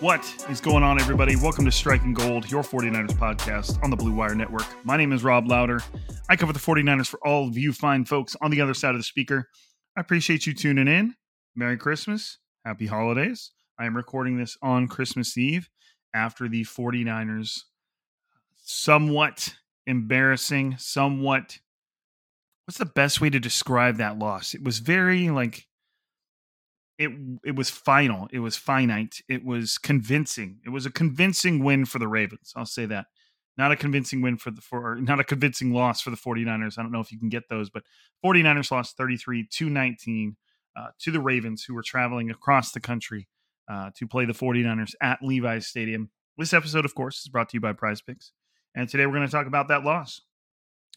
What is going on, everybody? Welcome to Striking Gold, your 49ers podcast on the Blue Wire Network. My name is Rob Louder. I cover the 49ers for all of you fine folks on the other side of the speaker. I appreciate you tuning in. Merry Christmas. Happy holidays. I am recording this on Christmas Eve after the 49ers somewhat embarrassing, somewhat what's the best way to describe that loss? It was very like it it was final. It was finite. It was convincing. It was a convincing win for the Ravens. I'll say that. Not a convincing win for the for not a convincing loss for the 49ers. I don't know if you can get those, but 49ers lost 33 to 19 uh, to the Ravens who were traveling across the country uh, to play the 49ers at Levi's Stadium. This episode, of course, is brought to you by Prize Picks. And today we're going to talk about that loss.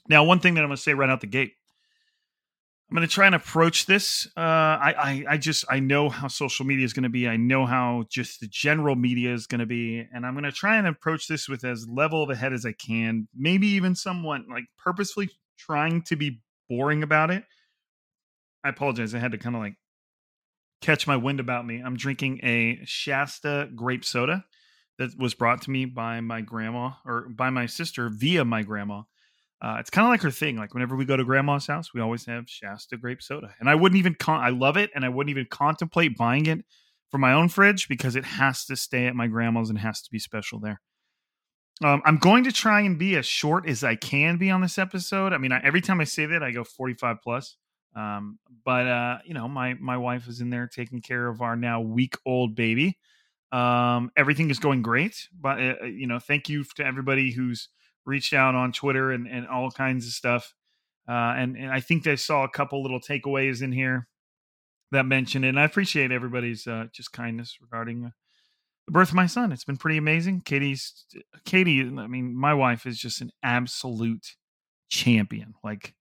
Now, one thing that I'm going to say right out the gate I'm going to try and approach this. Uh, I, I, I just I know how social media is going to be. I know how just the general media is going to be, and I'm going to try and approach this with as level of a head as I can. Maybe even somewhat like purposefully trying to be boring about it. I apologize. I had to kind of like catch my wind about me. I'm drinking a Shasta grape soda that was brought to me by my grandma or by my sister via my grandma. Uh, it's kind of like her thing. Like whenever we go to grandma's house, we always have Shasta grape soda, and I wouldn't even con- I love it, and I wouldn't even contemplate buying it for my own fridge because it has to stay at my grandma's and has to be special there. Um, I'm going to try and be as short as I can be on this episode. I mean, I, every time I say that, I go 45 plus. Um, but uh, you know, my my wife is in there taking care of our now week old baby. Um, everything is going great, but uh, you know, thank you to everybody who's reached out on Twitter and, and all kinds of stuff. Uh, and, and I think they saw a couple little takeaways in here that mentioned it. And I appreciate everybody's uh, just kindness regarding the birth of my son. It's been pretty amazing. Katie's Katie. I mean, my wife is just an absolute champion. Like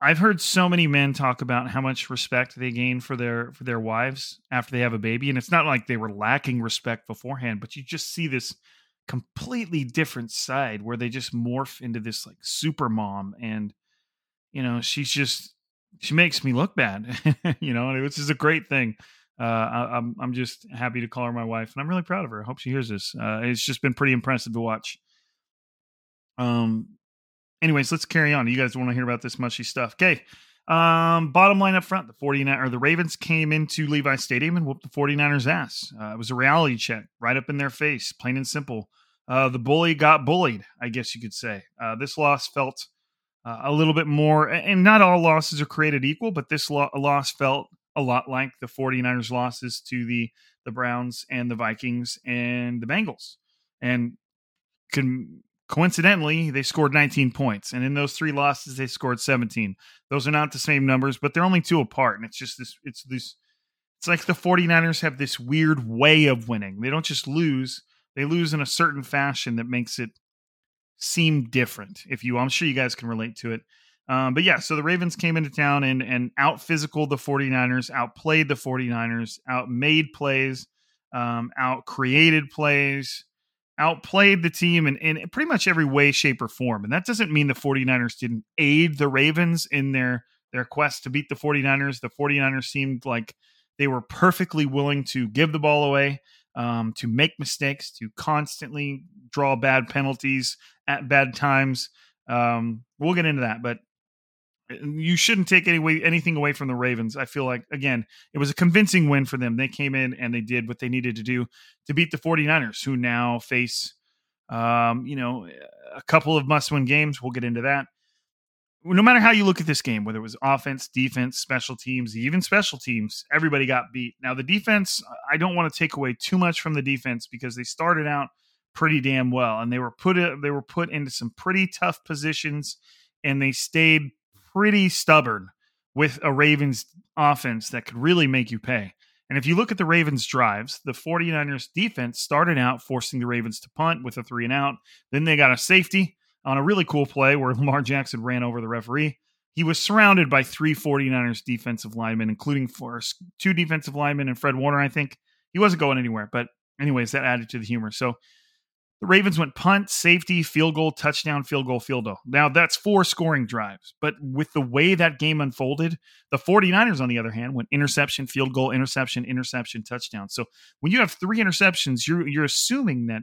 I've heard so many men talk about how much respect they gain for their for their wives after they have a baby, and it's not like they were lacking respect beforehand, but you just see this completely different side where they just morph into this like super mom and you know she's just she makes me look bad you know which is a great thing. Uh I, am I'm just happy to call her my wife and i'm really proud of her. I hope she hears this. Uh it's just been pretty impressive to watch. Um anyways let's carry on. You guys want to hear about this mushy stuff? Okay um, bottom line up front, the 49 or the Ravens came into Levi Stadium and whooped the 49ers ass. Uh, it was a reality check right up in their face, plain and simple. Uh, the bully got bullied, I guess you could say. Uh, this loss felt uh, a little bit more, and not all losses are created equal, but this lo- loss felt a lot like the 49ers losses to the the Browns and the Vikings and the Bengals. And can coincidentally, they scored 19 points. And in those three losses, they scored 17. Those are not the same numbers, but they're only two apart. And it's just this, it's this, it's like the 49ers have this weird way of winning. They don't just lose, they lose in a certain fashion that makes it seem different. If you, I'm sure you guys can relate to it. Um, but yeah, so the Ravens came into town and and out physical the 49ers, outplayed the 49ers, outmade plays, um, out created plays, outplayed the team in, in pretty much every way, shape, or form. And that doesn't mean the 49ers didn't aid the Ravens in their their quest to beat the 49ers. The 49ers seemed like they were perfectly willing to give the ball away, um, to make mistakes, to constantly draw bad penalties at bad times. Um, we'll get into that, but you shouldn't take any way, anything away from the Ravens. I feel like again, it was a convincing win for them. They came in and they did what they needed to do to beat the 49ers who now face um, you know, a couple of must-win games. We'll get into that. No matter how you look at this game, whether it was offense, defense, special teams, even special teams, everybody got beat. Now the defense, I don't want to take away too much from the defense because they started out pretty damn well and they were put they were put into some pretty tough positions and they stayed pretty stubborn with a Ravens offense that could really make you pay. And if you look at the Ravens' drives, the 49ers defense started out forcing the Ravens to punt with a three and out. Then they got a safety on a really cool play where Lamar Jackson ran over the referee. He was surrounded by three 49ers defensive linemen, including four, two defensive linemen and Fred Warner, I think. He wasn't going anywhere. But, anyways, that added to the humor. So the Ravens went punt, safety, field goal, touchdown, field goal, field goal. Now that's four scoring drives. But with the way that game unfolded, the 49ers, on the other hand, went interception, field goal, interception, interception, touchdown. So when you have three interceptions, you're you're assuming that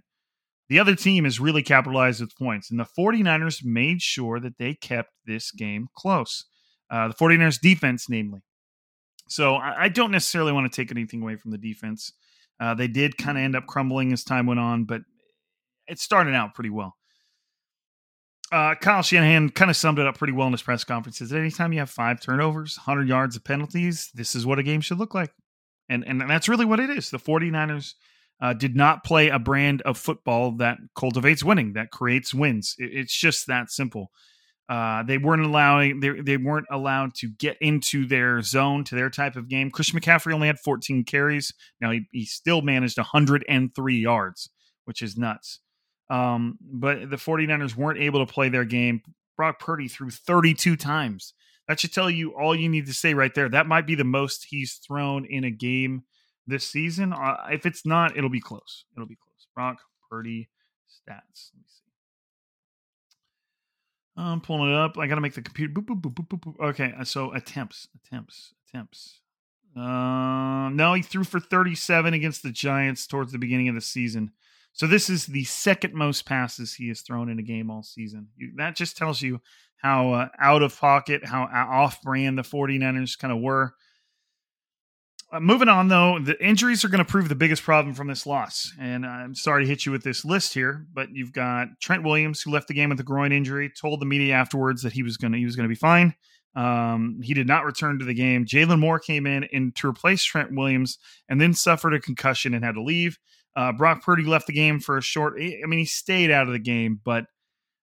the other team is really capitalized with points. And the 49ers made sure that they kept this game close. Uh, the 49ers defense, namely. So I, I don't necessarily want to take anything away from the defense. Uh, they did kind of end up crumbling as time went on, but it started out pretty well. Uh, Kyle Shanahan kind of summed it up pretty well in his press conferences. Anytime you have five turnovers, 100 yards of penalties, this is what a game should look like. And, and that's really what it is. The 49ers uh, did not play a brand of football that cultivates winning, that creates wins. It, it's just that simple. Uh, they weren't allowing they, they weren't allowed to get into their zone to their type of game. Christian McCaffrey only had 14 carries. Now he, he still managed 103 yards, which is nuts. Um, but the 49ers weren't able to play their game. Brock Purdy threw 32 times. That should tell you all you need to say right there. That might be the most he's thrown in a game this season. Uh, if it's not, it'll be close. It'll be close. Brock Purdy stats. Let me see. I'm pulling it up. I got to make the computer. Boop, boop, boop, okay, uh, so attempts, attempts, attempts. Uh, no, he threw for 37 against the Giants towards the beginning of the season. So this is the second most passes he has thrown in a game all season. You, that just tells you how uh, out of pocket, how off brand the 49ers kind of were. Uh, moving on, though, the injuries are going to prove the biggest problem from this loss. And I'm sorry to hit you with this list here, but you've got Trent Williams, who left the game with a groin injury, told the media afterwards that he was going to he was going to be fine. Um, he did not return to the game. Jaylon Moore came in and to replace Trent Williams, and then suffered a concussion and had to leave. Uh, Brock Purdy left the game for a short. I mean, he stayed out of the game, but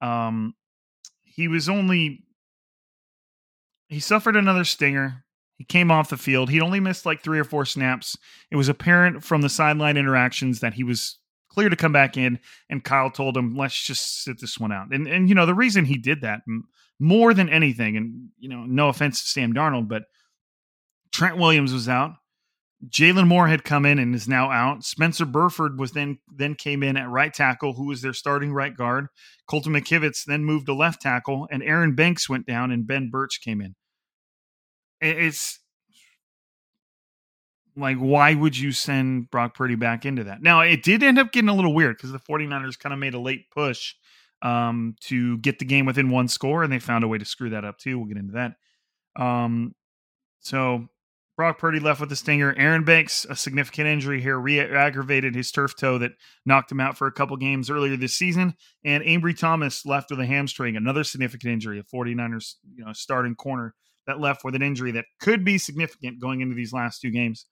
um, he was only he suffered another stinger. He came off the field. He'd only missed like three or four snaps. It was apparent from the sideline interactions that he was clear to come back in. And Kyle told him, "Let's just sit this one out." And and you know the reason he did that more than anything, and you know, no offense to Sam Darnold, but Trent Williams was out. Jaylon Moore had come in and is now out. Spencer Burford was then then came in at right tackle, who was their starting right guard. Colton McKivitz then moved to left tackle, and Aaron Banks went down, and Ben Bartch came in. It's like, why would you send Brock Purdy back into that? Now, it did end up getting a little weird because the 49ers kind of made a late push um, to get the game within one score, and they found a way to screw that up too. We'll get into that. Um, so Brock Purdy left with a stinger. Aaron Banks, a significant injury here, re-aggravated his turf toe that knocked him out for a couple games earlier this season. And Ambry Thomas left with a hamstring, another significant injury. A 49ers, you know, starting corner that left with an injury that could be significant going into these last two games.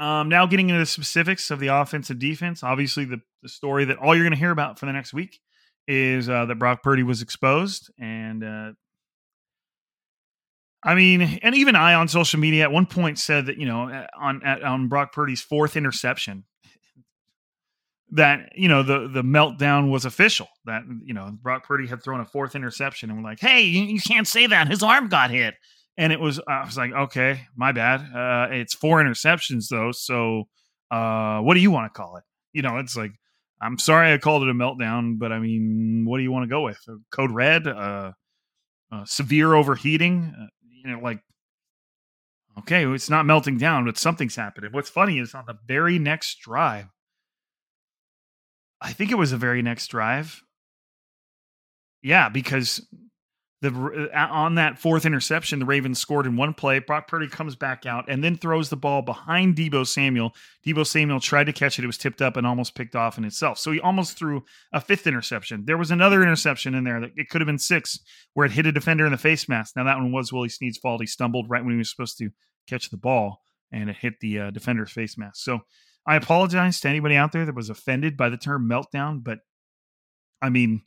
Um, now getting into the specifics of the offense and defense. Obviously, the, the story that all you're going to hear about for the next week is uh, that Brock Purdy was exposed and uh, I mean, and even I on social media at one point said that you know on at, on Brock Purdy's fourth interception, that you know the the meltdown was official. That you know Brock Purdy had thrown a fourth interception, and we're like, "Hey, you, you can't say that. His arm got hit." And it was I was like, "Okay, my bad. Uh, it's four interceptions though. So, uh, what do you want to call it? You know, it's like." I'm sorry I called it a meltdown, but I mean, what do you want to go with? Code red, uh, uh, severe overheating, uh, you know, like okay, it's not melting down, but something's happening. What's funny is on the very next drive, I think it was the very next drive. Yeah, because the uh, on that fourth interception, the Ravens scored in one play. Brock Purdy comes back out and then throws the ball behind Deebo Samuel. Deebo Samuel tried to catch it; it was tipped up and almost picked off in itself. So he almost threw a fifth interception. There was another interception in there that it could have been six, where it hit a defender in the face mask. Now that one was Willie Snead's fault. He stumbled right when he was supposed to catch the ball, and it hit the uh, defender's face mask. So I apologize to anybody out there that was offended by the term meltdown, but I mean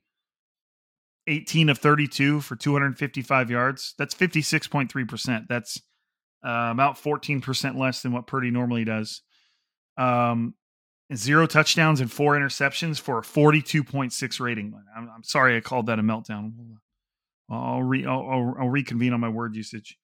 18 of 32 for 255 yards. That's 56.3%. That's uh, about 14% less than what Purdy normally does. Um, zero touchdowns and four interceptions for a 42.6 rating. I'm, I'm sorry I called that a meltdown. I'll, re, I'll, I'll reconvene on my word usage.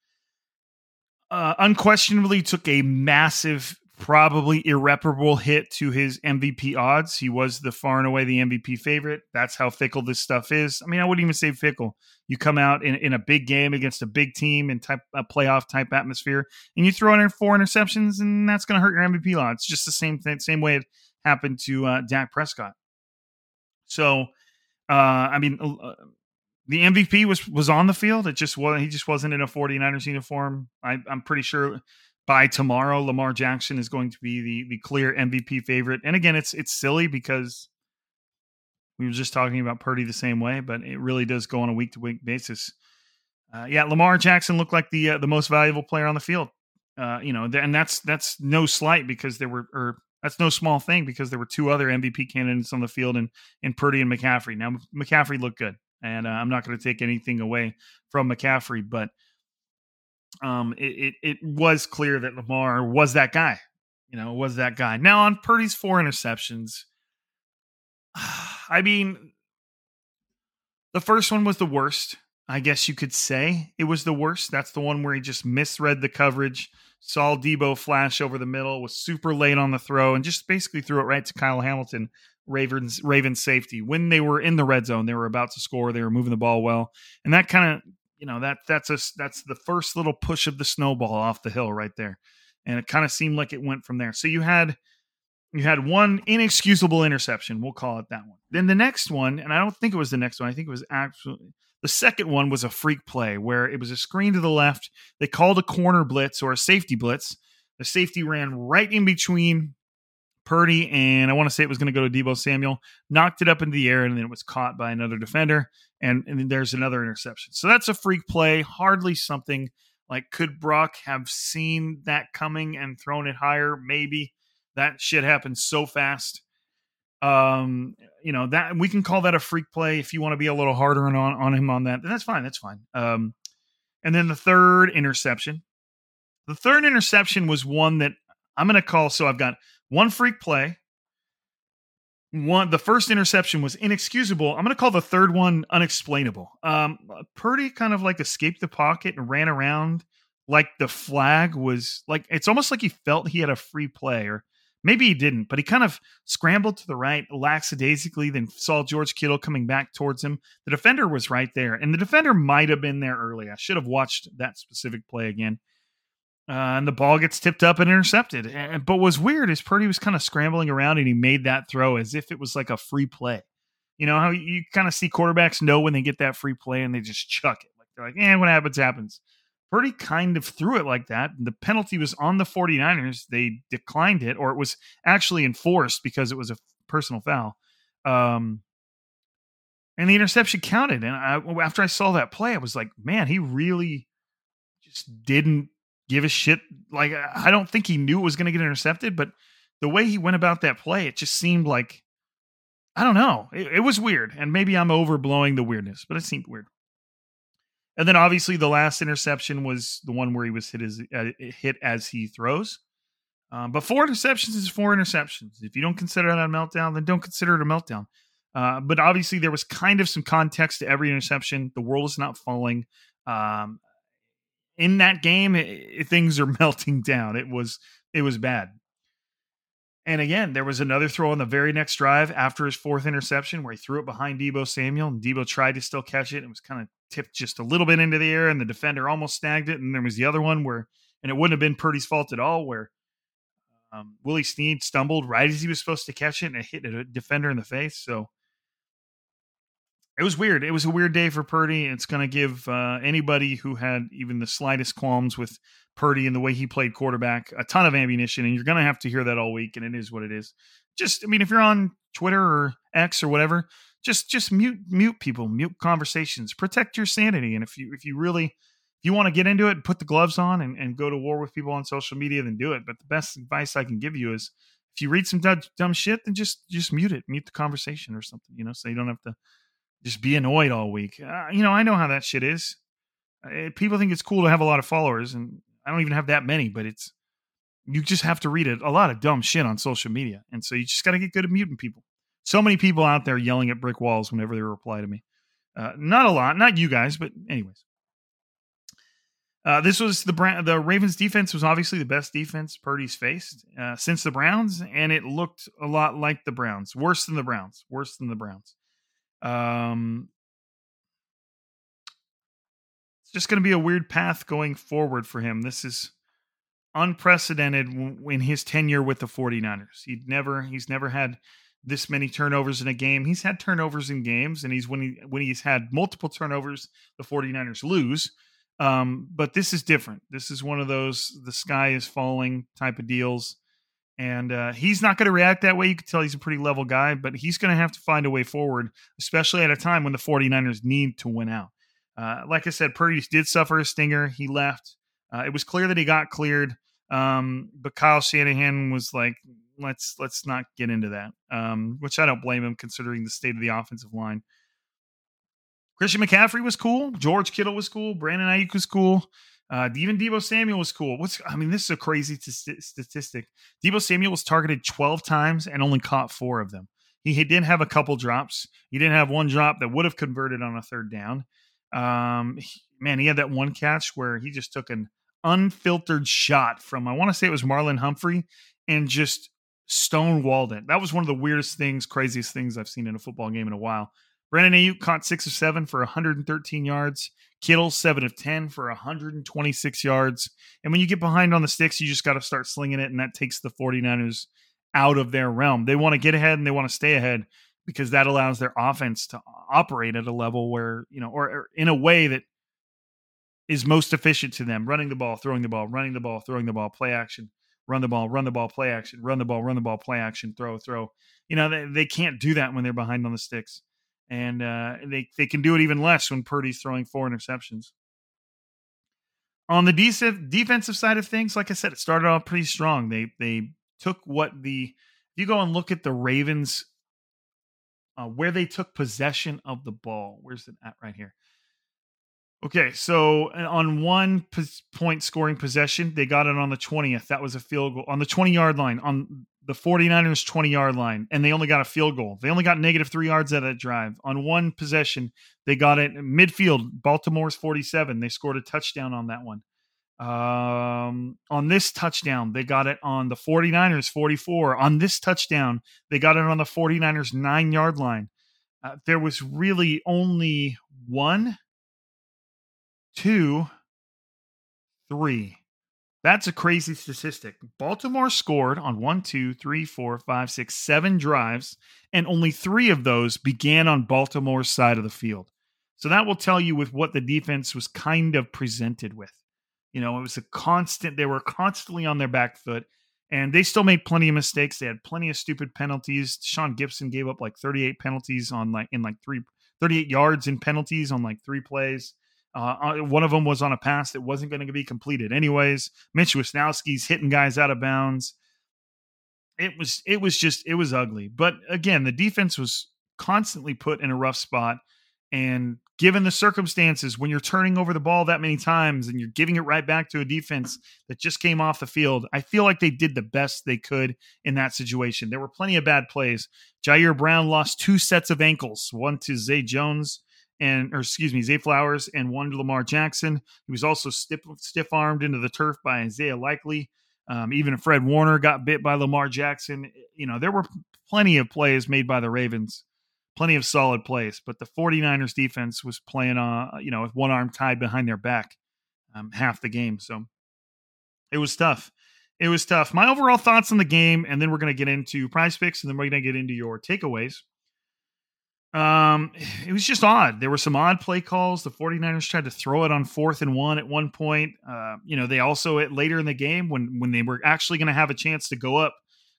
Uh, unquestionably took a massive probably irreparable hit to his MVP odds. He was the far and away the MVP favorite. That's how fickle this stuff is. I mean, I wouldn't even say fickle. You come out in, in a big game against a big team in type a playoff type atmosphere, and you throw in four interceptions, and that's going to hurt your MVP odds. Just the same thing, same way it happened to uh, Dak Prescott. So, uh, I mean, uh, the MVP was was on the field. It just wasn't. he just wasn't in a 49ers uniform. I, I'm pretty sure by tomorrow, Lamar Jackson is going to be the the clear MVP favorite. And again, it's it's silly because we were just talking about Purdy the same way, but it really does go on a week to week basis. Uh, yeah, Lamar Jackson looked like the uh, the most valuable player on the field. Uh, you know, and that's that's no slight because there were or that's no small thing because there were two other MVP candidates on the field and in Purdy and McCaffrey. Now McCaffrey looked good, and uh, I'm not going to take anything away from McCaffrey, but um, it, it, it was clear that Lamar was that guy. You know, was that guy. Now on Purdy's four interceptions, I mean, the first one was the worst. I guess you could say it was the worst. That's the one where he just misread the coverage, saw Deebo flash over the middle, was super late on the throw, and just basically threw it right to Kyle Hamilton, Ravens Ravens safety. When they were in the red zone, they were about to score. They were moving the ball well, and that kind of you know that that's a that's the first little push of the snowball off the hill right there. And it kind of seemed like it went from there. So you had you had one inexcusable interception we'll call it that one. Then the next one and i don't think it was the next one i think it was actually the second one was a freak play where it was a screen to the left they called a corner blitz or a safety blitz. The safety ran right in between Purdy, and I want to say it was going to go to Deebo Samuel, knocked it up into the air, and then it was caught by another defender, and, and there's another interception. So that's a freak play, hardly something like could Brock have seen that coming and thrown it higher? Maybe that shit happened so fast. Um, you know that we can call that a freak play if you want to be a little harder on on him on that. That's fine. That's fine. Um, and then the third interception, the third interception was one that I'm going to call. So I've got one freak play. One, the first interception was inexcusable. I'm going to call the third one unexplainable. Um, Purdy kind of like escaped the pocket and ran around like the flag was like it's almost like he felt he had a free play, or maybe he didn't, but he kind of scrambled to the right lackadaisically, then saw George Kittle coming back towards him. The defender was right there, and the defender might have been there early. I should have watched that specific play again. Uh, and the ball gets tipped up and intercepted. And, but what's weird is Purdy was kind of scrambling around and he made that throw as if it was like a free play. You know how you kind of see quarterbacks know when they get that free play and they just chuck it. Like they're like, eh, what happens, happens. Purdy kind of threw it like that. The penalty was on the 49ers. They declined it, or it was actually enforced because it was a personal foul. Um, and the interception counted. And I, after I saw that play, I was like, man, he really just didn't give a shit. Like I don't think he knew it was going to get intercepted, but the way he went about that play, it just seemed like I don't know. It, it, was weird, and maybe I'm overblowing the weirdness, but it seemed weird. And then obviously the last interception was the one where he was hit as uh, hit as he throws. Um, but four interceptions is four interceptions. If you don't consider that a meltdown, then don't consider it a meltdown. Uh, but obviously, there was kind of some context to every interception. The world is not falling. Um, in that game, it, things are melting down. It was it was bad. And again, there was another throw on the very next drive after his fourth interception where he threw it behind Deebo Samuel, and Deebo tried to still catch it. And it was kind of tipped just a little bit into the air, and the defender almost snagged it. And there was the other one where, and it wouldn't have been Purdy's fault at all, where um, Willie Snead stumbled right as he was supposed to catch it, and it hit a defender in the face. So it was weird. It was a weird day for Purdy. It's going to give uh, anybody who had even the slightest qualms with Purdy and the way he played quarterback a ton of ammunition, and you're going to have to hear that all week. And it is what it is. Just, I mean, if you're on Twitter or X or whatever, just just mute mute people, mute conversations, protect your sanity. And if you if you really if you want to get into it, and put the gloves on and, and go to war with people on social media, then do it. But the best advice I can give you is if you read some dumb, dumb shit, then just just mute it, mute the conversation or something, you know, so you don't have to just be annoyed all week. Uh, you know, I know how that shit is. Uh, people think it's cool to have a lot of followers, and I don't even have that many, but it's you just have to read it, a lot of dumb shit on social media, and so you just got to get good at muting people. So many people out there yelling at brick walls whenever they reply to me. Uh, not a lot, not you guys, but anyways. Uh, this was the Bra- the Ravens defense was obviously the best defense Purdy's faced uh, since the Browns, and it looked a lot like the Browns, worse than the Browns, worse than the Browns. Um, it's just going to be a weird path going forward for him. This is unprecedented in his tenure with the 49ers. He'd never he's never had this many turnovers in a game. He's had turnovers in games and he's when he when he's had multiple turnovers, the 49ers lose. Um, but this is different. This is one of those the sky is falling type of deals. And uh, he's not going to react that way. You can tell he's a pretty level guy, but he's going to have to find a way forward, especially at a time when the 49ers need to win out. Uh, like I said, Purdy did suffer a stinger. He left. Uh, it was clear that he got cleared, um, but Kyle Shanahan was like, "Let's let's not get into that," um, which I don't blame him considering the state of the offensive line. Christian McCaffrey was cool. George Kittle was cool. Brandon Aiyuk was cool. Uh, even Deebo Samuel was cool. What's I mean, this is a crazy t- statistic. Deebo Samuel was targeted 12 times and only caught four of them. He, he did have a couple drops. He didn't have one drop that would have converted on a third down. Um, he, man, he had that one catch where he just took an unfiltered shot from I want to say it was Marlon Humphrey and just stonewalled it. That was one of the weirdest things, craziest things I've seen in a football game in a while. Brandon Aiyuk caught six of seven for 113 yards. Kittle seven of 10 for 126 yards. And when you get behind on the sticks, you just got to start slinging it, and that takes the 49ers out of their realm. They want to get ahead and they want to stay ahead because that allows their offense to operate at a level where, you know, or, or in a way that is most efficient to them running the ball, throwing the ball, running the ball, throwing the ball, play action, run the ball, run the ball, play action, run the ball, run the ball, play action, throw, throw. You know, they, they can't do that when they're behind on the sticks and uh, they they can do it even less when Purdy's throwing four interceptions. On the de- defensive side of things, like I said, it started off pretty strong. They they took what the if you go and look at the Ravens, uh, where they took possession of the ball. Where's it at right here? Okay, so uh, on one point scoring possession, they got it on the 20th. That was a field goal on the 20 yard line. On the 49ers 20 yard line and they only got a field goal. They only got negative three yards out of that drive. On one possession, they got it midfield. Baltimore's 47. They scored a touchdown on that one. Um, on this touchdown, they got it on the 49ers 44. On this touchdown, they got it on the 49ers nine yard line. Uh, there was really only one, two, three that's a crazy statistic. Baltimore scored on one, two, three, four, five, six, seven drives, and only three of those began on Baltimore's side of the field. So that will tell you with what the defense was kind of presented with. You know, it was a constant, they were constantly on their back foot, and they still made plenty of mistakes. They had plenty of stupid penalties. Sean Gipson gave up like 38 penalties on like in like three 38 yards in penalties on like three plays. Uh, uh, one of them was on a pass that wasn't going to be completed anyways. Mitch Wishnowsky's hitting guys out of bounds. It was it was just it was ugly. But again, the defense was constantly put in a rough spot, And given the circumstances, when you're turning over the ball that many times and you're giving it right back to a defense that just came off the field, I feel like they did the best they could in that situation. There were plenty of bad plays. Ji'Ayir Brown lost two sets of ankles, one to Zay Jones and or excuse me, Zay Flowers and one Lamar Jackson. He was also stiff armed into the turf by Isaiah Likely. Um, even Fred Warner got bit by Lamar Jackson. You know, there were plenty of plays made by the Ravens, plenty of solid plays, but the 49ers defense was playing uh, you know, with one arm tied behind their back um, half the game. So it was tough. It was tough. My overall thoughts on the game, and then we're going to get into prize picks, and then we're going to get into your takeaways. Um, it was just odd. There were some odd play calls. The 49ers tried to throw it on fourth and one at one point. Uh, you know, they also at later in the game when when they were actually going to have a chance to go up,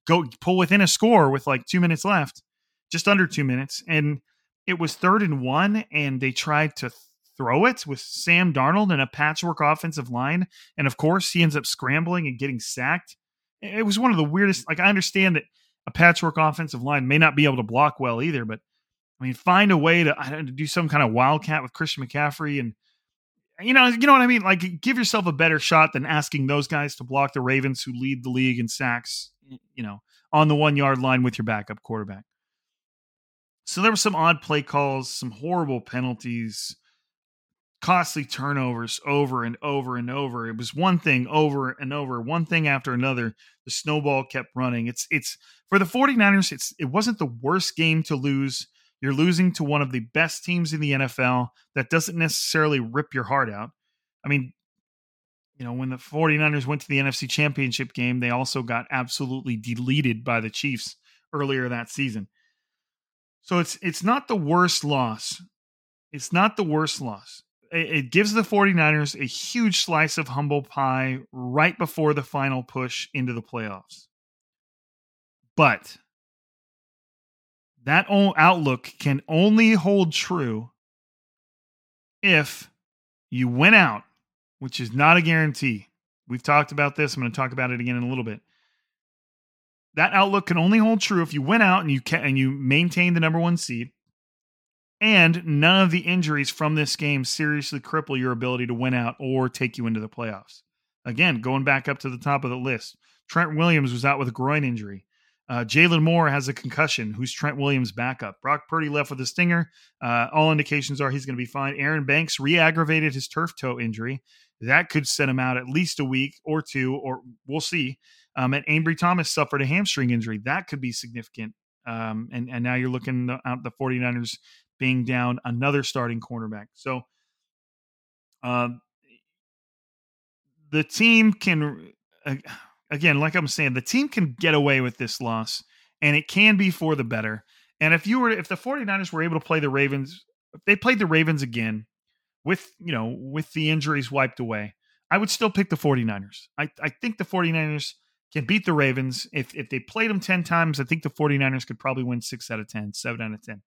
go pull within a score with like two minutes left, just under two minutes, and it was third and one, and they tried to throw it with Sam Darnold and a patchwork offensive line, and of course he ends up scrambling and getting sacked. It was one of the weirdest. Like I understand that a patchwork offensive line may not be able to block well either, but I mean, find a way to, to do some kind of wildcat with Christian McCaffrey and you know, you know what I mean? Like give yourself a better shot than asking those guys to block the Ravens who lead the league in sacks, you know, on the 1-yard line with your backup quarterback. So there were some odd play calls, some horrible penalties, costly turnovers over and over and over. It was one thing over and over, one thing after another. The snowball kept running. It's it's for the 49ers, it's it wasn't the worst game to lose you're losing to one of the best teams in the NFL that doesn't necessarily rip your heart out. I mean, you know, when the 49ers went to the NFC Championship game, they also got absolutely deleted by the Chiefs earlier that season. So it's it's not the worst loss. It's not the worst loss. It, it gives the 49ers a huge slice of humble pie right before the final push into the playoffs. But that outlook can only hold true if you win out, which is not a guarantee. We've talked about this. I'm going to talk about it again in a little bit. That outlook can only hold true if you win out and you and you maintain the number one seed, and none of the injuries from this game seriously cripple your ability to win out or take you into the playoffs. Again, going back up to the top of the list, Trent Williams was out with a groin injury. Uh, Jaylon Moore has a concussion. Who's Trent Williams' backup? Brock Purdy left with a stinger. Uh, all indications are he's going to be fine. Aaron Banks re-aggravated his turf toe injury. That could set him out at least a week or two, or we'll see. Um, and Ambry Thomas suffered a hamstring injury. That could be significant. Um, and, and now you're looking at the 49ers being down another starting cornerback. So uh, the team can. Again, like I'm saying, the team can get away with this loss and it can be for the better. And if you were if the 49ers were able to play the Ravens, if they played the Ravens again with, you know, with the injuries wiped away, I would still pick the 49ers. I, I think the 49ers can beat the Ravens. If if they played them 10 times, I think the 49ers could probably win 6 out of 10, 7 out of 10.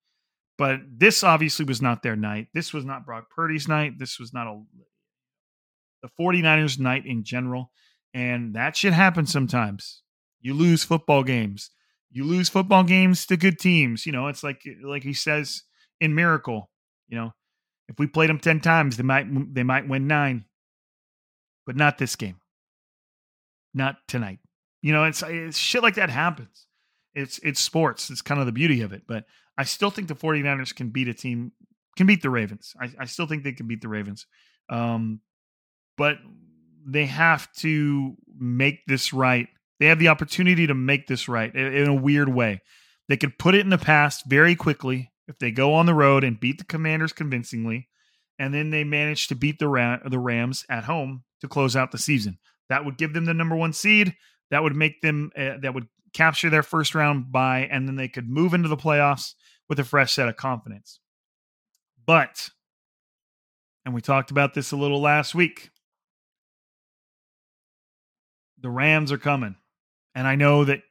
But this obviously was not their night. This was not Brock Purdy's night. This was not a the 49ers night in general. And that should happen sometimes. You lose football games. You lose football games to good teams. You know, it's like like he says in Miracle, you know, if we played them 10 times, they might they might win 9. But not this game. Not tonight. You know, it's, it's shit like that happens. It's it's sports. It's kind of the beauty of it. But I still think the 49ers can beat a team can beat the Ravens. I, I still think they can beat the Ravens. Um, but they have to make this right. They have the opportunity to make this right in a weird way. They could put it in the past very quickly if they go on the road and beat the Commanders convincingly, and then they manage to beat the the Rams at home to close out the season. That would give them the number one seed. That would make them uh, that would capture their first round bye, and then they could move into the playoffs with a fresh set of confidence. But, and we talked about this a little last week the Rams are coming. And I know that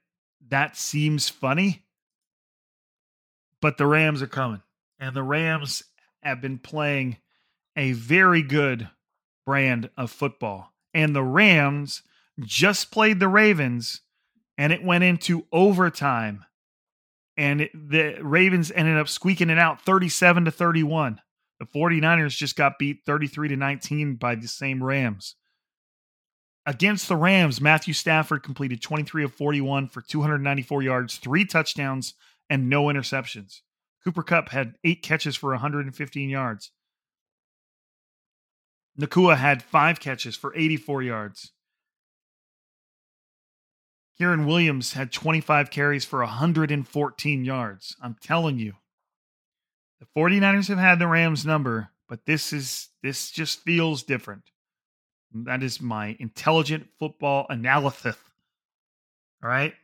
that seems funny, but the Rams are coming. And the Rams have been playing a very good brand of football. And the Rams just played the Ravens and it went into overtime and it, the Ravens ended up squeaking it out 37 to 31. The 49ers just got beat 33 to 19 by the same Rams. Against the Rams, Matthew Stafford completed 23 of 41 for 294 yards, three touchdowns, and no interceptions. Cooper Kupp had eight catches for 115 yards. Nacua had five catches for 84 yards. Kyren Williams had 25 carries for 114 yards. I'm telling you, the 49ers have had the Rams number, but this is this just feels different. That is my intelligent football analysis. All right.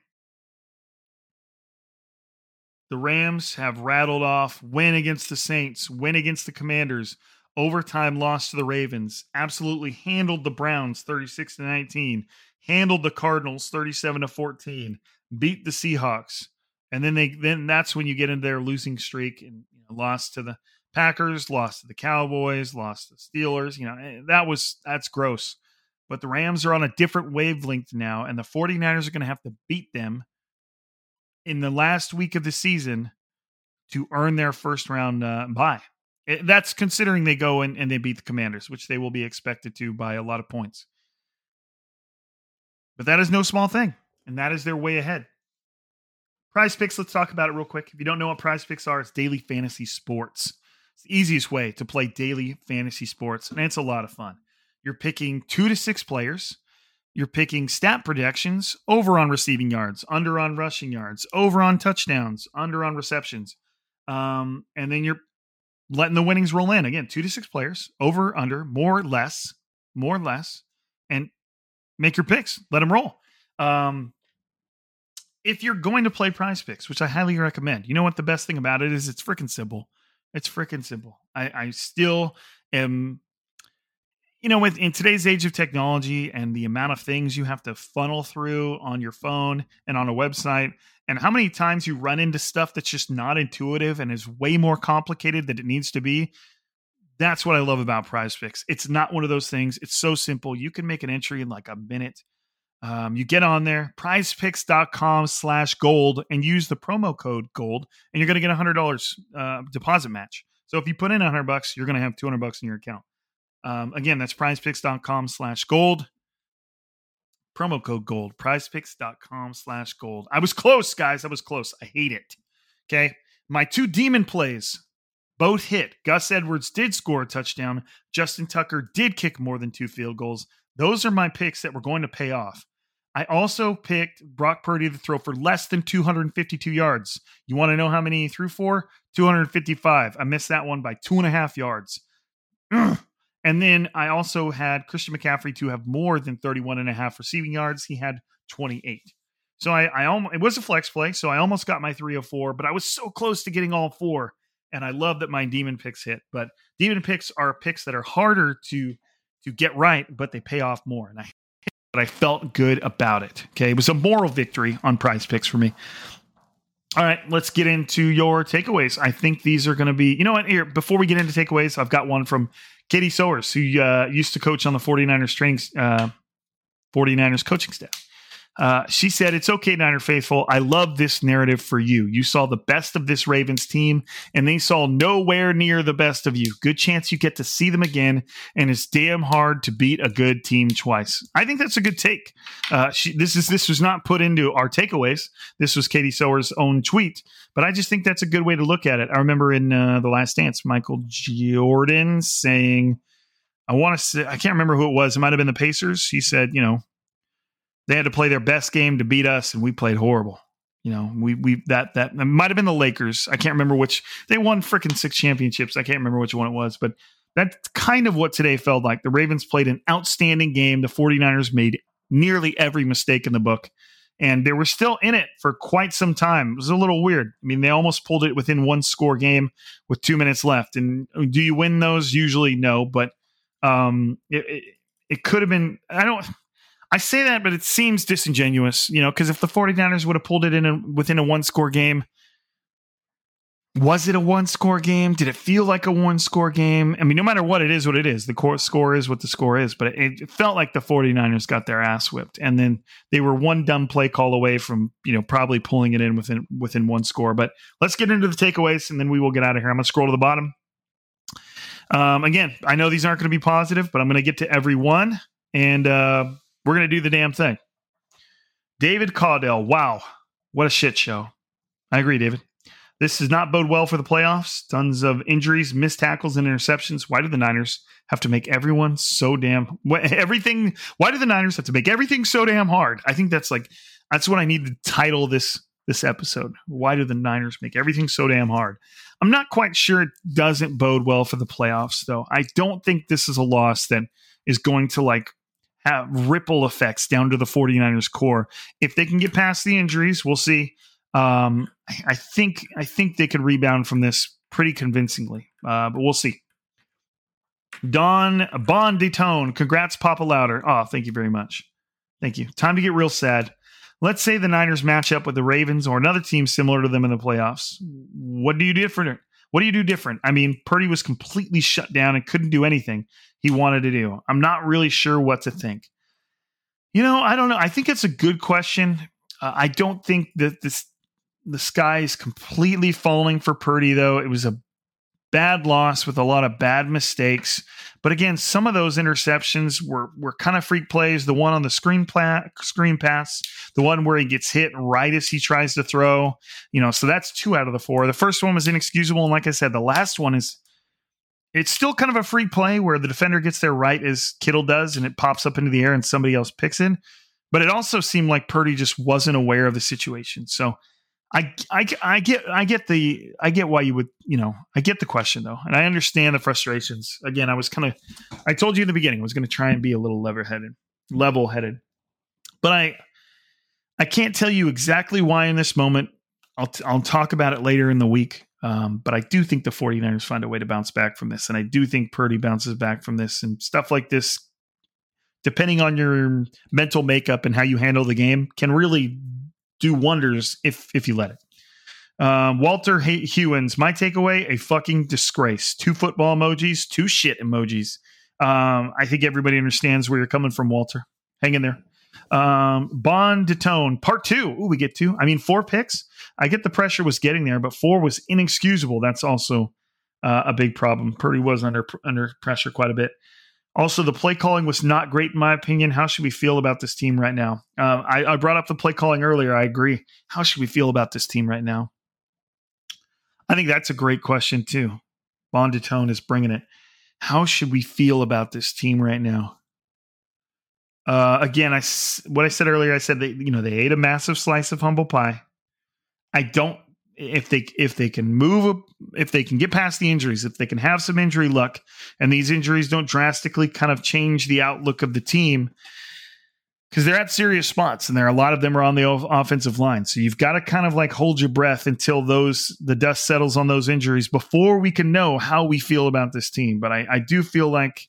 The Rams have rattled off win against the Saints, win against the Commanders, overtime loss to the Ravens, absolutely handled the Browns 36 to 19, handled the Cardinals 37 to 14, beat the Seahawks. And then they then that's when you get into their losing streak and you know, lost to the Packers, lost to the Cowboys, lost to the Steelers. You know, eh, that was that's gross. But the Rams are on a different wavelength now, and the 49ers are going to have to beat them in the last week of the season to earn their first round uh, bye. It, eh, that's considering they go and, and they beat the Commanders, which they will be expected to by a lot of points. But that is no small thing, and that is their way ahead. Prize Picks, let's talk about it real quick. If you don't know what Prize Picks are, it's daily fantasy sports. It's the easiest way to play daily fantasy sports, and it's a lot of fun. You're picking two to six players. You're picking stat projections over on receiving yards, under on rushing yards, over on touchdowns, under on receptions. Um, and then you're letting the winnings roll in. Again, two to six players, over, under, more, less, more, less, and make your picks. Let them roll. Um, if you're going to play prize picks, which I highly recommend, you know what the best thing about it is? It's freaking simple. It's freaking simple. I, I still am, you know, with in today's age of technology and the amount of things you have to funnel through on your phone and on a website, and how many times you run into stuff that's just not intuitive and is way more complicated than it needs to be. That's what I love about Prize. It's not one of those things. It's so simple. You can make an entry in like a minute. Um, you get on there, prizepicks.com slash gold, and use the promo code gold, and you're going to get a $100 uh, deposit match. So if you put in a 100 bucks, you're going to have 200 bucks in your account. Um, again, that's prizepicks.com slash gold. Promo code gold, prizepicks.com slash gold. I was close, guys. I was close. I hate it. Okay. My two demon plays both hit. Gus Edwards did score a touchdown. Justin Tucker did kick more than two field goals. Those are my picks that were going to pay off. I also picked Brock Purdy to throw for less than 252 yards. You want to know how many he threw for? 255. I missed that one by two and a half yards. And then I also had Christian McCaffrey to have more than 31 and a half receiving yards. He had 28. So I, I almost, it was a flex play. So I almost got my 304, but I was so close to getting all four. And I love that my demon picks hit. But demon picks are picks that are harder to to get right, but they pay off more. And I but I felt good about it. Okay. It was a moral victory on prize picks for me. All right, let's get into your takeaways. I think these are going to be, you know what, here, before we get into takeaways, I've got one from Katie Sowers, who uh, used to coach on the 49ers training, uh, 49ers coaching staff. Uh, she said, It's okay, Niner Faithful. I love this narrative for you. You saw the best of this Ravens team, and they saw nowhere near the best of you. Good chance you get to see them again, and it's damn hard to beat a good team twice. I think that's a good take. Uh, she, this is this was not put into our takeaways. This was Katie Sowers' own tweet, but I just think that's a good way to look at it. I remember in uh, the Last Dance, Michael Jordan saying, I want to say, I can't remember who it was. It might have been the Pacers. He said, you know, they had to play their best game to beat us, and we played horrible. You know, we we that that might have been the Lakers. I can't remember which. They won freaking six championships. I can't remember which one it was, but that's kind of what today felt like. The Ravens played an outstanding game. The 49ers made nearly every mistake in the book. And they were still in it for quite some time. It was a little weird. I mean, they almost pulled it within one score game with two minutes left. And do you win those? Usually, no. But um, it, it, it could have been. I don't. I say that, but it seems disingenuous, you know, because if the 49ers would have pulled it in a, within a one score game, was it a one score game? Did it feel like a one score game? I mean, no matter what it is, what it is, the score is what the score is, but it felt like the 49ers got their ass whipped. And then they were one dumb play call away from, you know, probably pulling it in within within one score. But let's get into the takeaways and then we will get out of here. I'm gonna scroll to the bottom. Um, again, I know these aren't going to be positive, but I'm going to get to every one and uh, we're going to do the damn thing. David Caudell, wow, what a shit show. I agree, David. This does not bode well for the playoffs. Tons of injuries, missed tackles, and interceptions. Why do the Niners have to make everyone so damn everything? Why do the Niners have to make everything so damn hard? I think that's like that's what I need to title this this episode. Why do the Niners make everything so damn hard? I'm not quite sure it doesn't bode well for the playoffs, though. I don't think this is a loss that is going to like ripple effects down to the 49ers core. If they can get past the injuries, we'll see. Um, I think I think they could rebound from this pretty convincingly, uh, but we'll see. Don Bon Detone, congrats, Papa Louder. Oh, thank you very much. Thank you. Time to get real sad. Let's say the Niners match up with the Ravens or another team similar to them in the playoffs. What do you do different? What do you do different? I mean, Purdy was completely shut down and couldn't do anything he wanted to do. I'm not really sure what to think. You know, I don't know. I think it's a good question. Uh, I don't think that this the sky is completely falling for Purdy, though. It was a bad loss with a lot of bad mistakes. But again, some of those interceptions were were kind of freak plays. The one on the screen pla- screen pass, the one where he gets hit right as he tries to throw. You know, so that's two out of the four. The first one was inexcusable, and like I said, the last one is it's still kind of a free play where the defender gets there right as Kittle does, and it pops up into the air, and somebody else picks it. But it also seemed like Purdy just wasn't aware of the situation. So I, I, I get I get the I get why you would you know I get the question though. And I understand the frustrations. Again I was kind of I told you in the beginning I was going to try and be a little level headed level headed but I I can't tell you exactly why in this moment. I'll t- I'll talk about it later in the week um, but I do think the 49ers find a way to bounce back from this and I do think Purdy bounces back from this and stuff like this depending on your mental makeup and how you handle the game can really do wonders if if you let it. Um, Walter Hewins, my takeaway: a fucking disgrace. Two football emojis, two shit emojis. Um, I think everybody understands where you're coming from, Walter. Hang in there. Um, Bond Detone, part two. Ooh, we get two. I mean, four picks. I get the pressure was getting there, but four was inexcusable. That's also uh, a big problem. Purdy was under under pressure quite a bit. Also, the play calling was not great, in my opinion. How should we feel about this team right now? Uh, I, I, brought up the play calling earlier. I agree. How should we feel about this team right now? I think that's a great question, too. Bonditone is bringing it. How should we feel about this team right now? Uh, again, I what I said earlier. I said that you know they ate a massive slice of humble pie. I don't if they if they can move if they can get past the injuries if they can have some injury luck and these injuries don't drastically kind of change the outlook of the team because they're at serious spots and there are a lot of them are on the offensive line so you've got to kind of like hold your breath until those the dust settles on those injuries before we can know how we feel about this team but i, I do feel like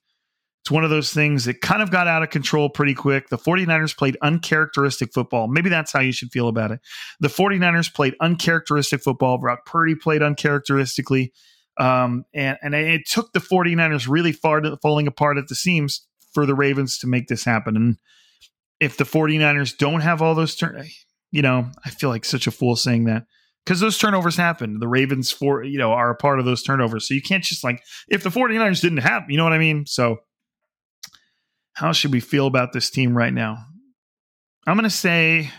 it's one of those things that kind of got out of control pretty quick. The 49ers played uncharacteristic football. Maybe that's how you should feel about it. The 49ers played uncharacteristic football. Brock Purdy played uncharacteristically. Um, and, and it took the 49ers really far to, falling apart at the seams for the Ravens to make this happen. And if the 49ers don't have all those turn, you know, I feel like such a fool saying that because those turnovers happen. The Ravens for you know are a part of those turnovers. So you can't just like if the 49ers didn't have, you know what I mean? So how should we feel about this team right now? I'm going to say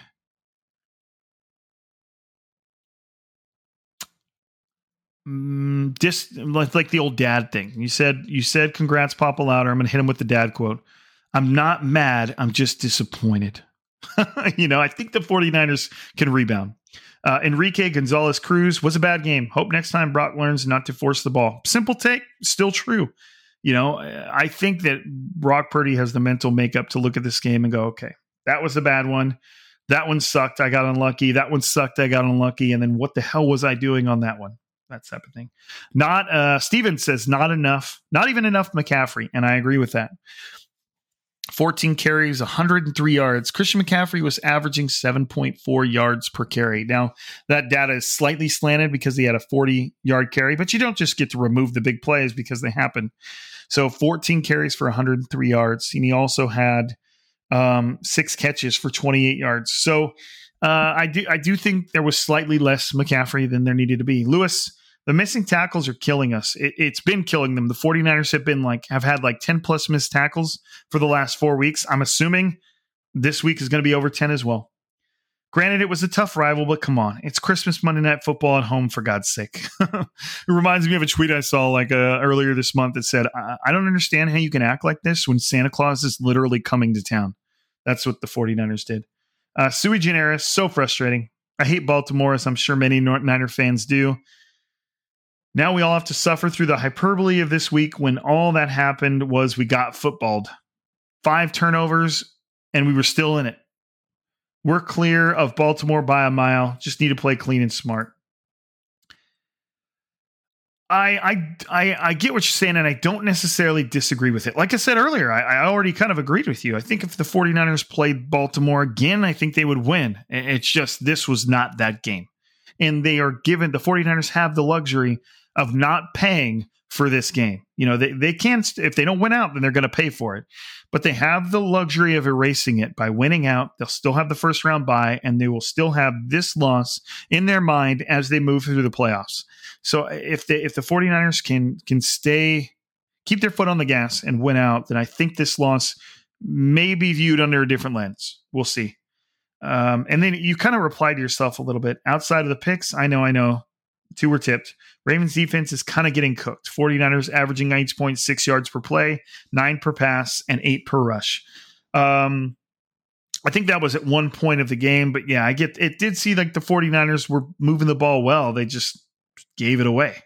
mm, just like, like the old dad thing. You said you said congrats Papa Louder. I'm going to hit him with the dad quote. I'm not mad, I'm just disappointed. you know, I think the 49ers can rebound. Uh, Enrique Gonzalez Cruz was a bad game. Hope next time Brock learns not to force the ball. Simple take, still true you know, I think that Brock Purdy has the mental makeup to look at this game and go, okay, that was a bad one. That one sucked. I got unlucky. That one sucked. I got unlucky. And then what the hell was I doing on that one? That type of thing. Not, uh, Steven says, not enough, not even enough McCaffrey. And I agree with that. 14 carries, 103 yards. Christian McCaffrey was averaging 7.4 yards per carry. Now, that data is slightly slanted because he had a 40 yard carry, but you don't just get to remove the big plays because they happen. So 14 carries for 103 yards. And he also had um, six catches for 28 yards. So uh, I do I do think there was slightly less McCaffrey than there needed to be. Lewis, the missing tackles are killing us. It, it's been killing them. The 49ers have been like have had like 10 plus missed tackles for the last four weeks. I'm assuming this week is going to be over 10 as well. Granted, it was a tough rival, but come on, it's Christmas Monday Night Football at home for God's sake. it reminds me of a tweet I saw like uh, earlier this month that said, I-, "I don't understand how you can act like this when Santa Claus is literally coming to town." That's what the 49ers did. Uh, sui generis, so frustrating. I hate Baltimore, as I'm sure many Niner fans do. Now we all have to suffer through the hyperbole of this week when all that happened was we got footballed. Five turnovers, and we were still in it. We're clear of Baltimore by a mile. Just need to play clean and smart. I, I I I get what you're saying, and I don't necessarily disagree with it. Like I said earlier, I, I, already kind of agreed with you. I think if the 49ers played Baltimore again, I think they would win. It's just this was not that game. And they are given the 49ers have the luxury of not paying for this game. You know, they, they can't, if they don't win out, then they're going to pay for it. But they have the luxury of erasing it by winning out. They'll still have the first round bye, and they will still have this loss in their mind as they move through the playoffs. So if they, if the 49ers can, can stay, keep their foot on the gas and win out, then I think this loss may be viewed under a different lens. We'll see. Um, and then you kind of replied to yourself a little bit outside of the picks. I know, I know two were tipped. Ravens defense is kind of getting cooked. 49ers averaging 8.6 yards per play, nine per pass, and eight per rush. Um, I think that was at one point of the game, but yeah, I get it did see like the 49ers were moving the ball well. They just gave it away.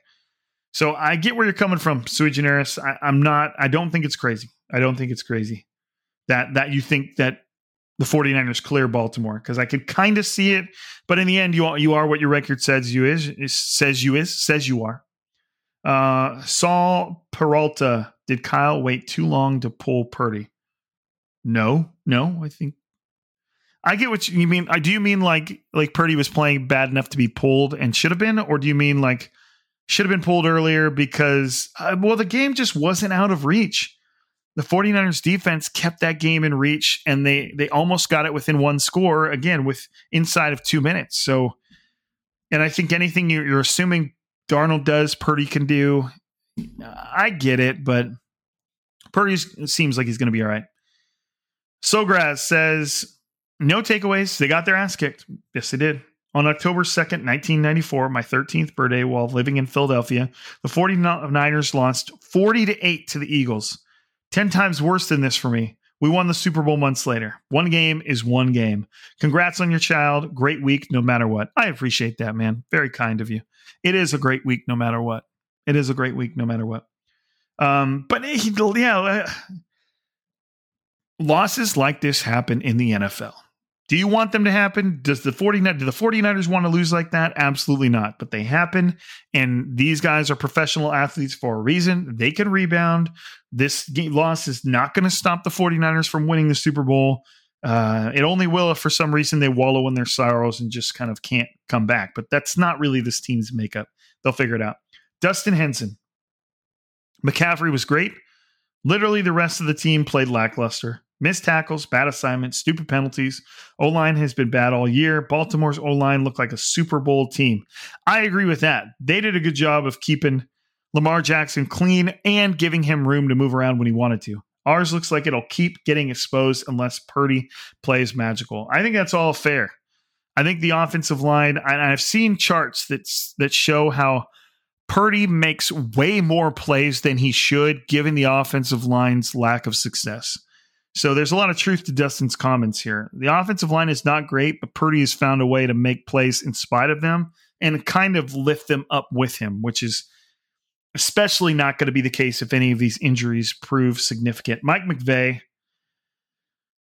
So I get where you're coming from, sui generis. I, I'm not, I don't think it's crazy. I don't think it's crazy that that you think that the 49ers clear Baltimore because I could kind of see it, but in the end, you are, you are what your record says you is, is says you is says you are. Uh, Saul Peralta, did Kyle wait too long to pull Purdy? No, no, I think I get what you mean. I do you mean like like Purdy was playing bad enough to be pulled and should have been, or do you mean like should have been pulled earlier because uh, well the game just wasn't out of reach the 49ers defense kept that game in reach and they they almost got it within one score again with inside of two minutes. So and i think anything you're, you're assuming darnold does purdy can do i get it but purdy seems like he's going to be all right. Sograz says no takeaways they got their ass kicked. Yes they did. On October 2nd, 1994, my 13th birthday while living in Philadelphia, the 49ers lost 40 to 8 to the Eagles. 10 times worse than this for me. We won the Super Bowl months later. One game is one game. Congrats on your child. Great week, no matter what. I appreciate that, man. Very kind of you. It is a great week, no matter what. It is a great week, no matter what. Um, but yeah, uh, losses like this happen in the NFL. Do you want them to happen? Does the 49 do the 49ers want to lose like that? Absolutely not. But they happen and these guys are professional athletes for a reason. They can rebound. This loss is not going to stop the 49ers from winning the Super Bowl. Uh, it only will if for some reason they wallow in their sorrows and just kind of can't come back. But that's not really this team's makeup. They'll figure it out. Dustin Henson. McCaffrey was great. Literally, the rest of the team played lackluster. Missed tackles, bad assignments, stupid penalties. O line has been bad all year. Baltimore's O line looked like a Super Bowl team. I agree with that. They did a good job of keeping Lamar Jackson clean and giving him room to move around when he wanted to. Ours looks like it'll keep getting exposed unless Purdy plays magical. I think that's all fair. I think the offensive line, and I've seen charts that that show how Purdy makes way more plays than he should, given the offensive line's lack of success. So there's a lot of truth to Dustin's comments here. The offensive line is not great, but Purdy has found a way to make plays in spite of them and kind of lift them up with him, which is especially not going to be the case if any of these injuries prove significant. Mike McVeigh,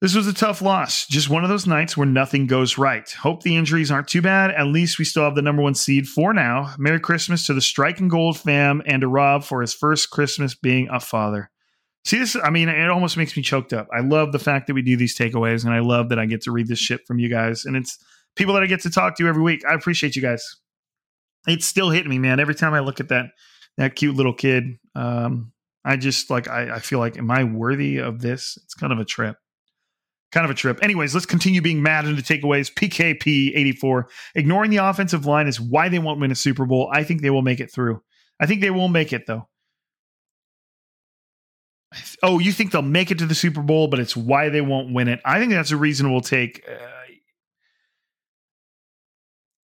this was a tough loss. Just one of those nights where nothing goes right. Hope the injuries aren't too bad. At least we still have the number one seed for now. Merry Christmas to the Striking Gold fam and to Rob for his first Christmas being a father. See this? I mean, it almost makes me choked up. I love the fact that we do these takeaways, and I love that I get to read this shit from you guys, and it's people that I get to talk to every week. I appreciate you guys. It's still hitting me, man. Every time I look at that that cute little kid, um, I just like I, I feel like, am I worthy of this? It's kind of a trip. Kind of a trip. Anyways, let's continue being mad into takeaways. PKP 84. Ignoring the offensive line is why they won't win a Super Bowl. I think they will make it through. I think they will make it, though. Oh, you think they'll make it to the Super Bowl, but it's why they won't win it. I think that's a reasonable take. Uh,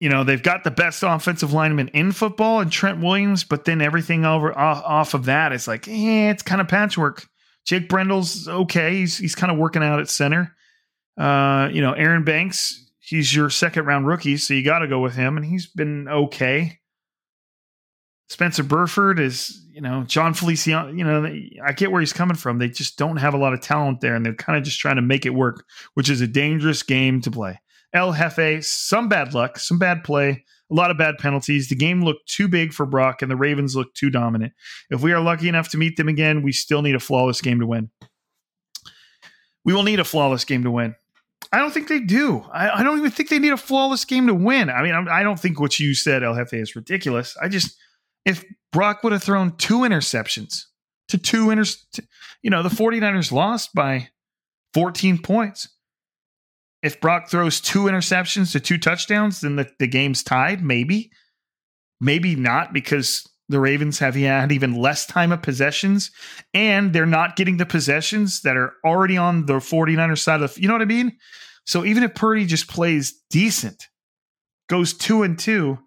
you know, they've got the best offensive lineman in football and Trent Williams, but then everything over off, off of that is like, eh, it's kind of patchwork. Jake Brendel's okay. He's he's kind of working out at center. Uh, you know, Aaron Banks, he's your second round rookie, so you got to go with him, and he's been okay. Spencer Burford is, you know, John Feliciano, you know, I get where he's coming from. They just don't have a lot of talent there, and they're kind of just trying to make it work, which is a dangerous game to play. El Jefe, some bad luck, some bad play, a lot of bad penalties. The game looked too big for Brock, and the Ravens looked too dominant. If we are lucky enough to meet them again, we still need a flawless game to win. We will need a flawless game to win. I don't think they do. I, I don't even think they need a flawless game to win. I mean, I do not think what you said, El Jefe, is ridiculous. I just, if Brock would have thrown two interceptions to two inter, you know, the 49ers lost by 14 points. If Brock throws two interceptions to two touchdowns, then the, the game's tied, maybe. Maybe not because the Ravens have had even less time of possessions and they're not getting the possessions that are already on the 49ers side of you know what I mean? So even if Purdy just plays decent, goes two and two,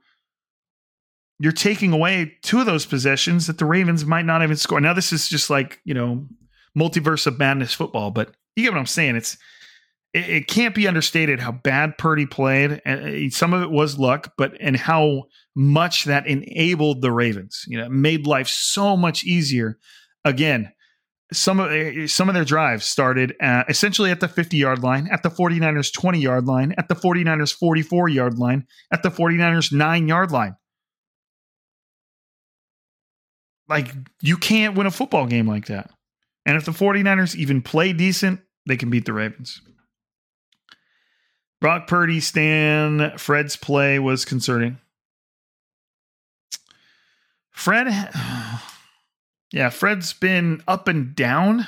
you're taking away two of those possessions that the Ravens might not even score. Now, this is just like, you know, multiverse of madness football, but you get what I'm saying. It's, it, it can't be understated how bad Purdy played. And some of it was luck, but and how much that enabled the Ravens. You know, made life so much easier. Again, some of eh, some of their drives started uh, essentially at the 50 yard line, at the 49ers 20 yard line, at the 49ers 44 yard line, at the 49ers 9 yard line. Like you can't win a football game like that. And if the 49ers even play decent, they can beat the Ravens. Brock Purdy, Stan, Fred's play was concerning. Fred, yeah, Fred's been up and down.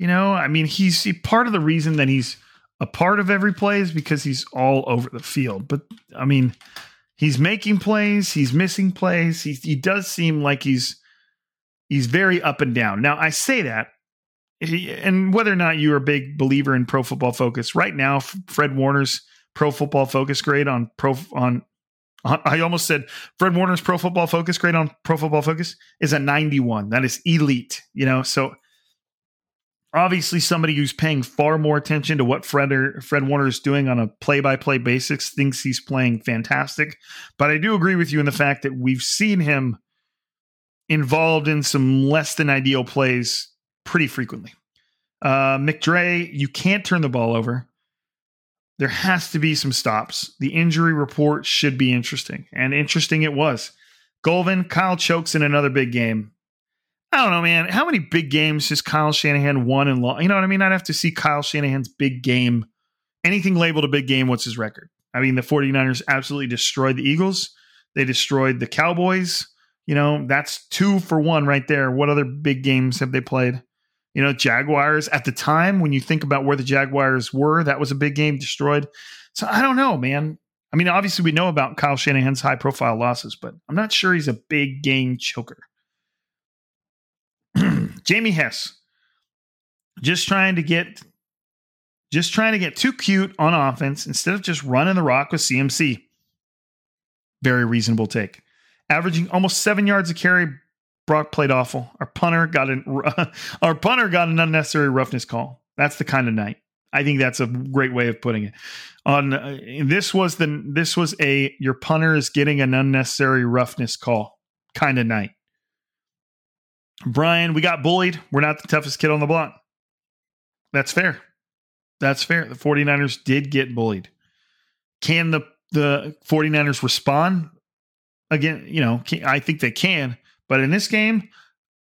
You know, I mean, he's he, part of the reason that he's a part of every play is because he's all over the field. But I mean, he's making plays, he's missing plays. He he does seem like he's he's very up and down. Now, I say that eh, and whether or not you're a big believer in pro football focus right now fred warner's pro football focus grade on pro on i almost said fred warner's pro football focus grade on pro football focus is a 91 that is elite you know so obviously somebody who's paying far more attention to what fred or, fred warner is doing on a play-by-play basis thinks he's playing fantastic but i do agree with you in the fact that we've seen him involved in some less than ideal plays pretty frequently. Uh, McDray, you can't turn the ball over. There has to be some stops. The injury report should be interesting, and interesting it was. Golvin, Kyle chokes in another big game. I don't know, man. How many big games has Kyle Shanahan won and lost? You know what I mean? I'd have to see Kyle Shanahan's big game. Anything labeled a big game, what's his record? I mean, the 49ers absolutely destroyed the Eagles. They destroyed the Cowboys. You know, that's two for one right there. What other big games have they played? You know, Jaguars at the time, when you think about where the Jaguars were, that was a big game destroyed. So I don't know, man. I mean, obviously, we know about Kyle Shanahan's high profile losses, but I'm not sure he's a big game choker. Jamie Hess, just trying to get just trying to get too cute on offense instead of just running the rock with CMC. Very reasonable take. Averaging almost seven yards a carry, Brock played awful. Our punter got an our punter got an unnecessary roughness call. That's the kind of night. I think that's a great way of putting it. On uh, this was the this was a your punter is getting an unnecessary roughness call kind of night. Brian, we got bullied. We're not the toughest kid on the block. That's fair. That's fair. The 49ers did get bullied. Can the the 49ers respond? Again, you know, I think they can. But in this game,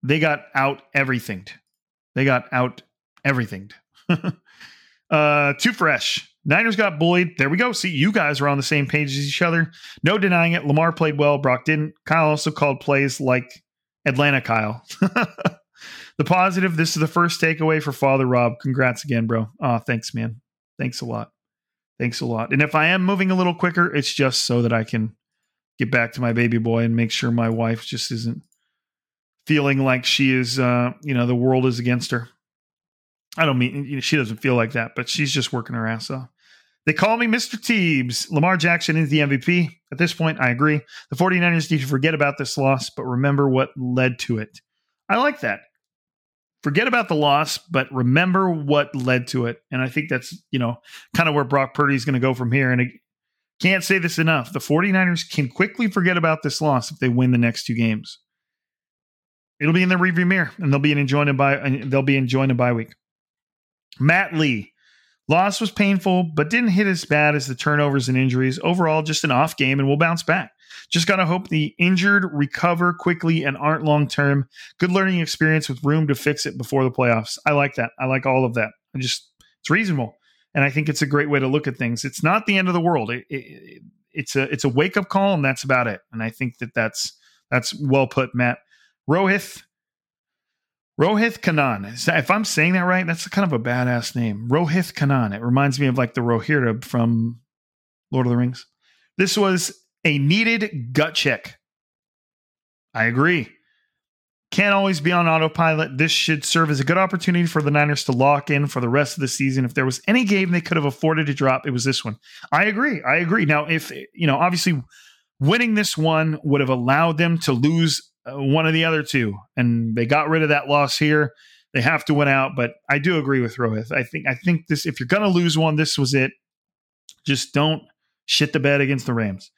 they got out everything. They got out everything. uh, too fresh. Niners got bullied. There we go. See, you guys are on the same page as each other. No denying it. Lamar played well. Brock didn't. Kyle also called plays like Atlanta Kyle. the positive this is the first takeaway for Father Rob. Congrats again, bro. Oh, thanks, man. Thanks a lot. Thanks a lot. And if I am moving a little quicker, it's just so that I can get back to my baby boy and make sure my wife just isn't feeling like she is, uh, you know, the world is against her. I don't mean you know, she doesn't feel like that, but she's just working her ass off. They call me Mr. Teebs. Lamar Jackson is the MVP. At this point, I agree. The 49ers need to forget about this loss, but remember what led to it. I like that. Forget about the loss, but remember what led to it. And I think that's, you know, kind of where Brock Purdy is going to go from here. And I can't say this enough. The 49ers can quickly forget about this loss if they win the next two games. It'll be in the rearview mirror, and they'll be enjoying a bye. They'll be enjoying a bye week. Matt Lee. Loss was painful, but didn't hit as bad as the turnovers and injuries. Overall, just an off game, and we'll bounce back. Just got to hope the injured recover quickly and aren't long term. Good learning experience with room to fix it before the playoffs. I like that. I like all of that. I just, it's reasonable. And I think it's a great way to look at things. It's not the end of the world. It, it, it's a it's a wake up call, and that's about it. And I think that that's that's well put, Matt. Rohith Rohith Kanan. If I'm saying that right, that's kind of a badass name. Rohith Kanan. It reminds me of like the Rohirrim from Lord of the Rings. This was a needed gut check. I agree. Can't always be on autopilot. This should serve as a good opportunity for the Niners to lock in for the rest of the season. If there was any game they could have afforded to drop, it was this one. I agree. I agree. Now, if, you know, obviously winning this one would have allowed them to lose one of the other two, and they got rid of that loss here. They have to win out, but I do agree with Rohith. I think I think this if you're going to lose one, this was it. Just don't shit the bed against the Rams.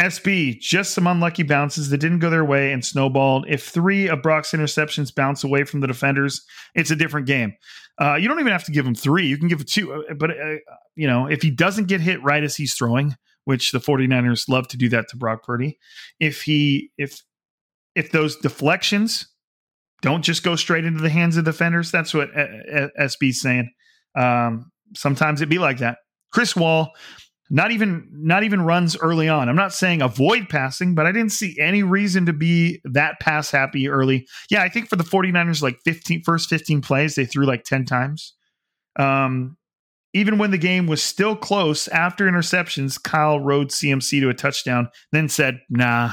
SB, just some unlucky bounces that didn't go their way and snowballed. If three of Brock's interceptions bounce away from the defenders, it's a different game. Uh, you don't even have to give him three. You can give two. Uh, but, uh, you know, if he doesn't get hit right as he's throwing, which the 49ers love to do that to Brock Purdy, if he, if if those deflections don't just go straight into the hands of defenders, that's what SB's saying. Um, sometimes it be like that. Chris Wall, not even not even runs early on. I'm not saying avoid passing, but I didn't see any reason to be that pass happy early. Yeah, I think for the 49ers, like 15 first 15 plays, they threw like 10 times. Um, even when the game was still close after interceptions, Kyle rode CMC to a touchdown, then said, nah,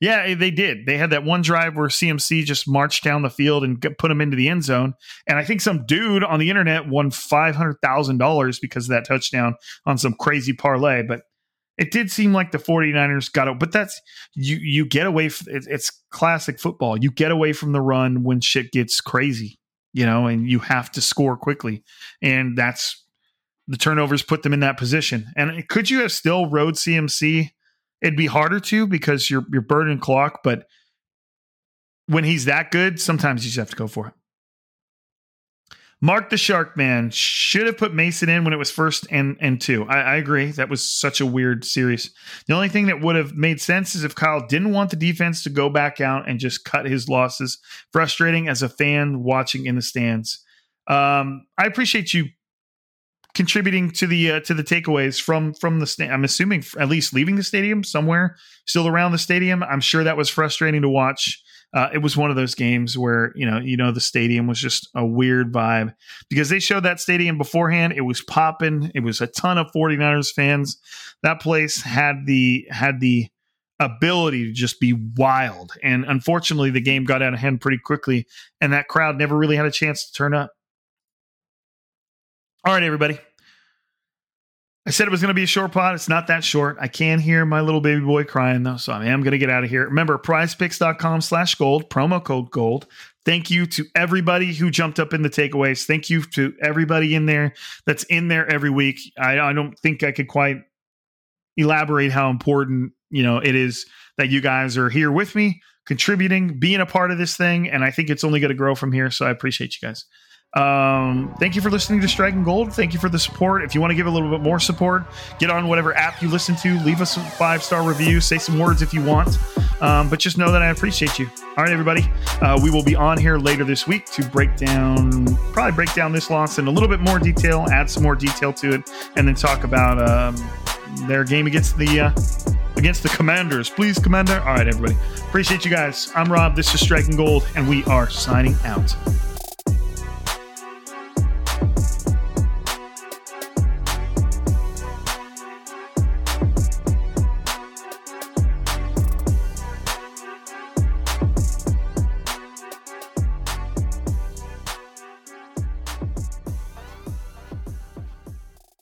yeah, eh, they did. They had that one drive where CMC just marched down the field and put him into the end zone. And I think some dude on the internet won $500,000 because of that touchdown on some crazy parlay. But it did seem like the 49ers got it. But that's, you, you get away, it's classic football. You get away from the run when shit gets crazy, you know, and you have to score quickly. And that's, the turnovers put them in that position. And could you have still rode CMC? It'd be harder to because you're you're burning clock, but when he's that good, sometimes you just have to go for it. Mark the Shark Man should have put Mason in when it was first and and two. I, I, agree. That was such a weird series. The only thing that would have made sense is if Kyle didn't want the defense to go back out and just cut his losses. Frustrating as a fan watching in the stands. Um, I appreciate you contributing to the uh, to the takeaways from from the sta- I'm assuming at least leaving the stadium somewhere still around the stadium. I'm sure that was frustrating to watch. Uh, it was one of those games where you know you know the stadium was just a weird vibe because they showed that stadium beforehand. It was popping. It was a ton of 49ers fans. That place had the had the ability to just be wild. And unfortunately, the game got out of hand pretty quickly, and that crowd never really had a chance to turn up. All right, everybody. I said it was going to be a short pod. It's not that short. I can hear my little baby boy crying though, so I am going to get out of here. Remember, prizepicks.com slash gold, promo code gold. Thank you to everybody who jumped up in the takeaways. Thank you to everybody in there that's in there every week. I, I don't think I could quite elaborate how important, you know, it is that you guys are here with me, contributing, being a part of this thing. And I think it's only going to grow from here. So I appreciate you guys. Um, thank you for listening to Striking Gold. Thank you for the support. If you want to give a little bit more support, get on whatever app you listen to, leave us a five star review, say some words if you want. Um, but just know that I appreciate you. All right, everybody. Uh, we will be on here later this week to break down, probably break down this loss in a little bit more detail, add some more detail to it, and then talk about um, their game against the uh, against the Commanders. Please, Commander. All right, everybody. Appreciate you guys. I'm Rob. This is Striking Gold, and we are signing out.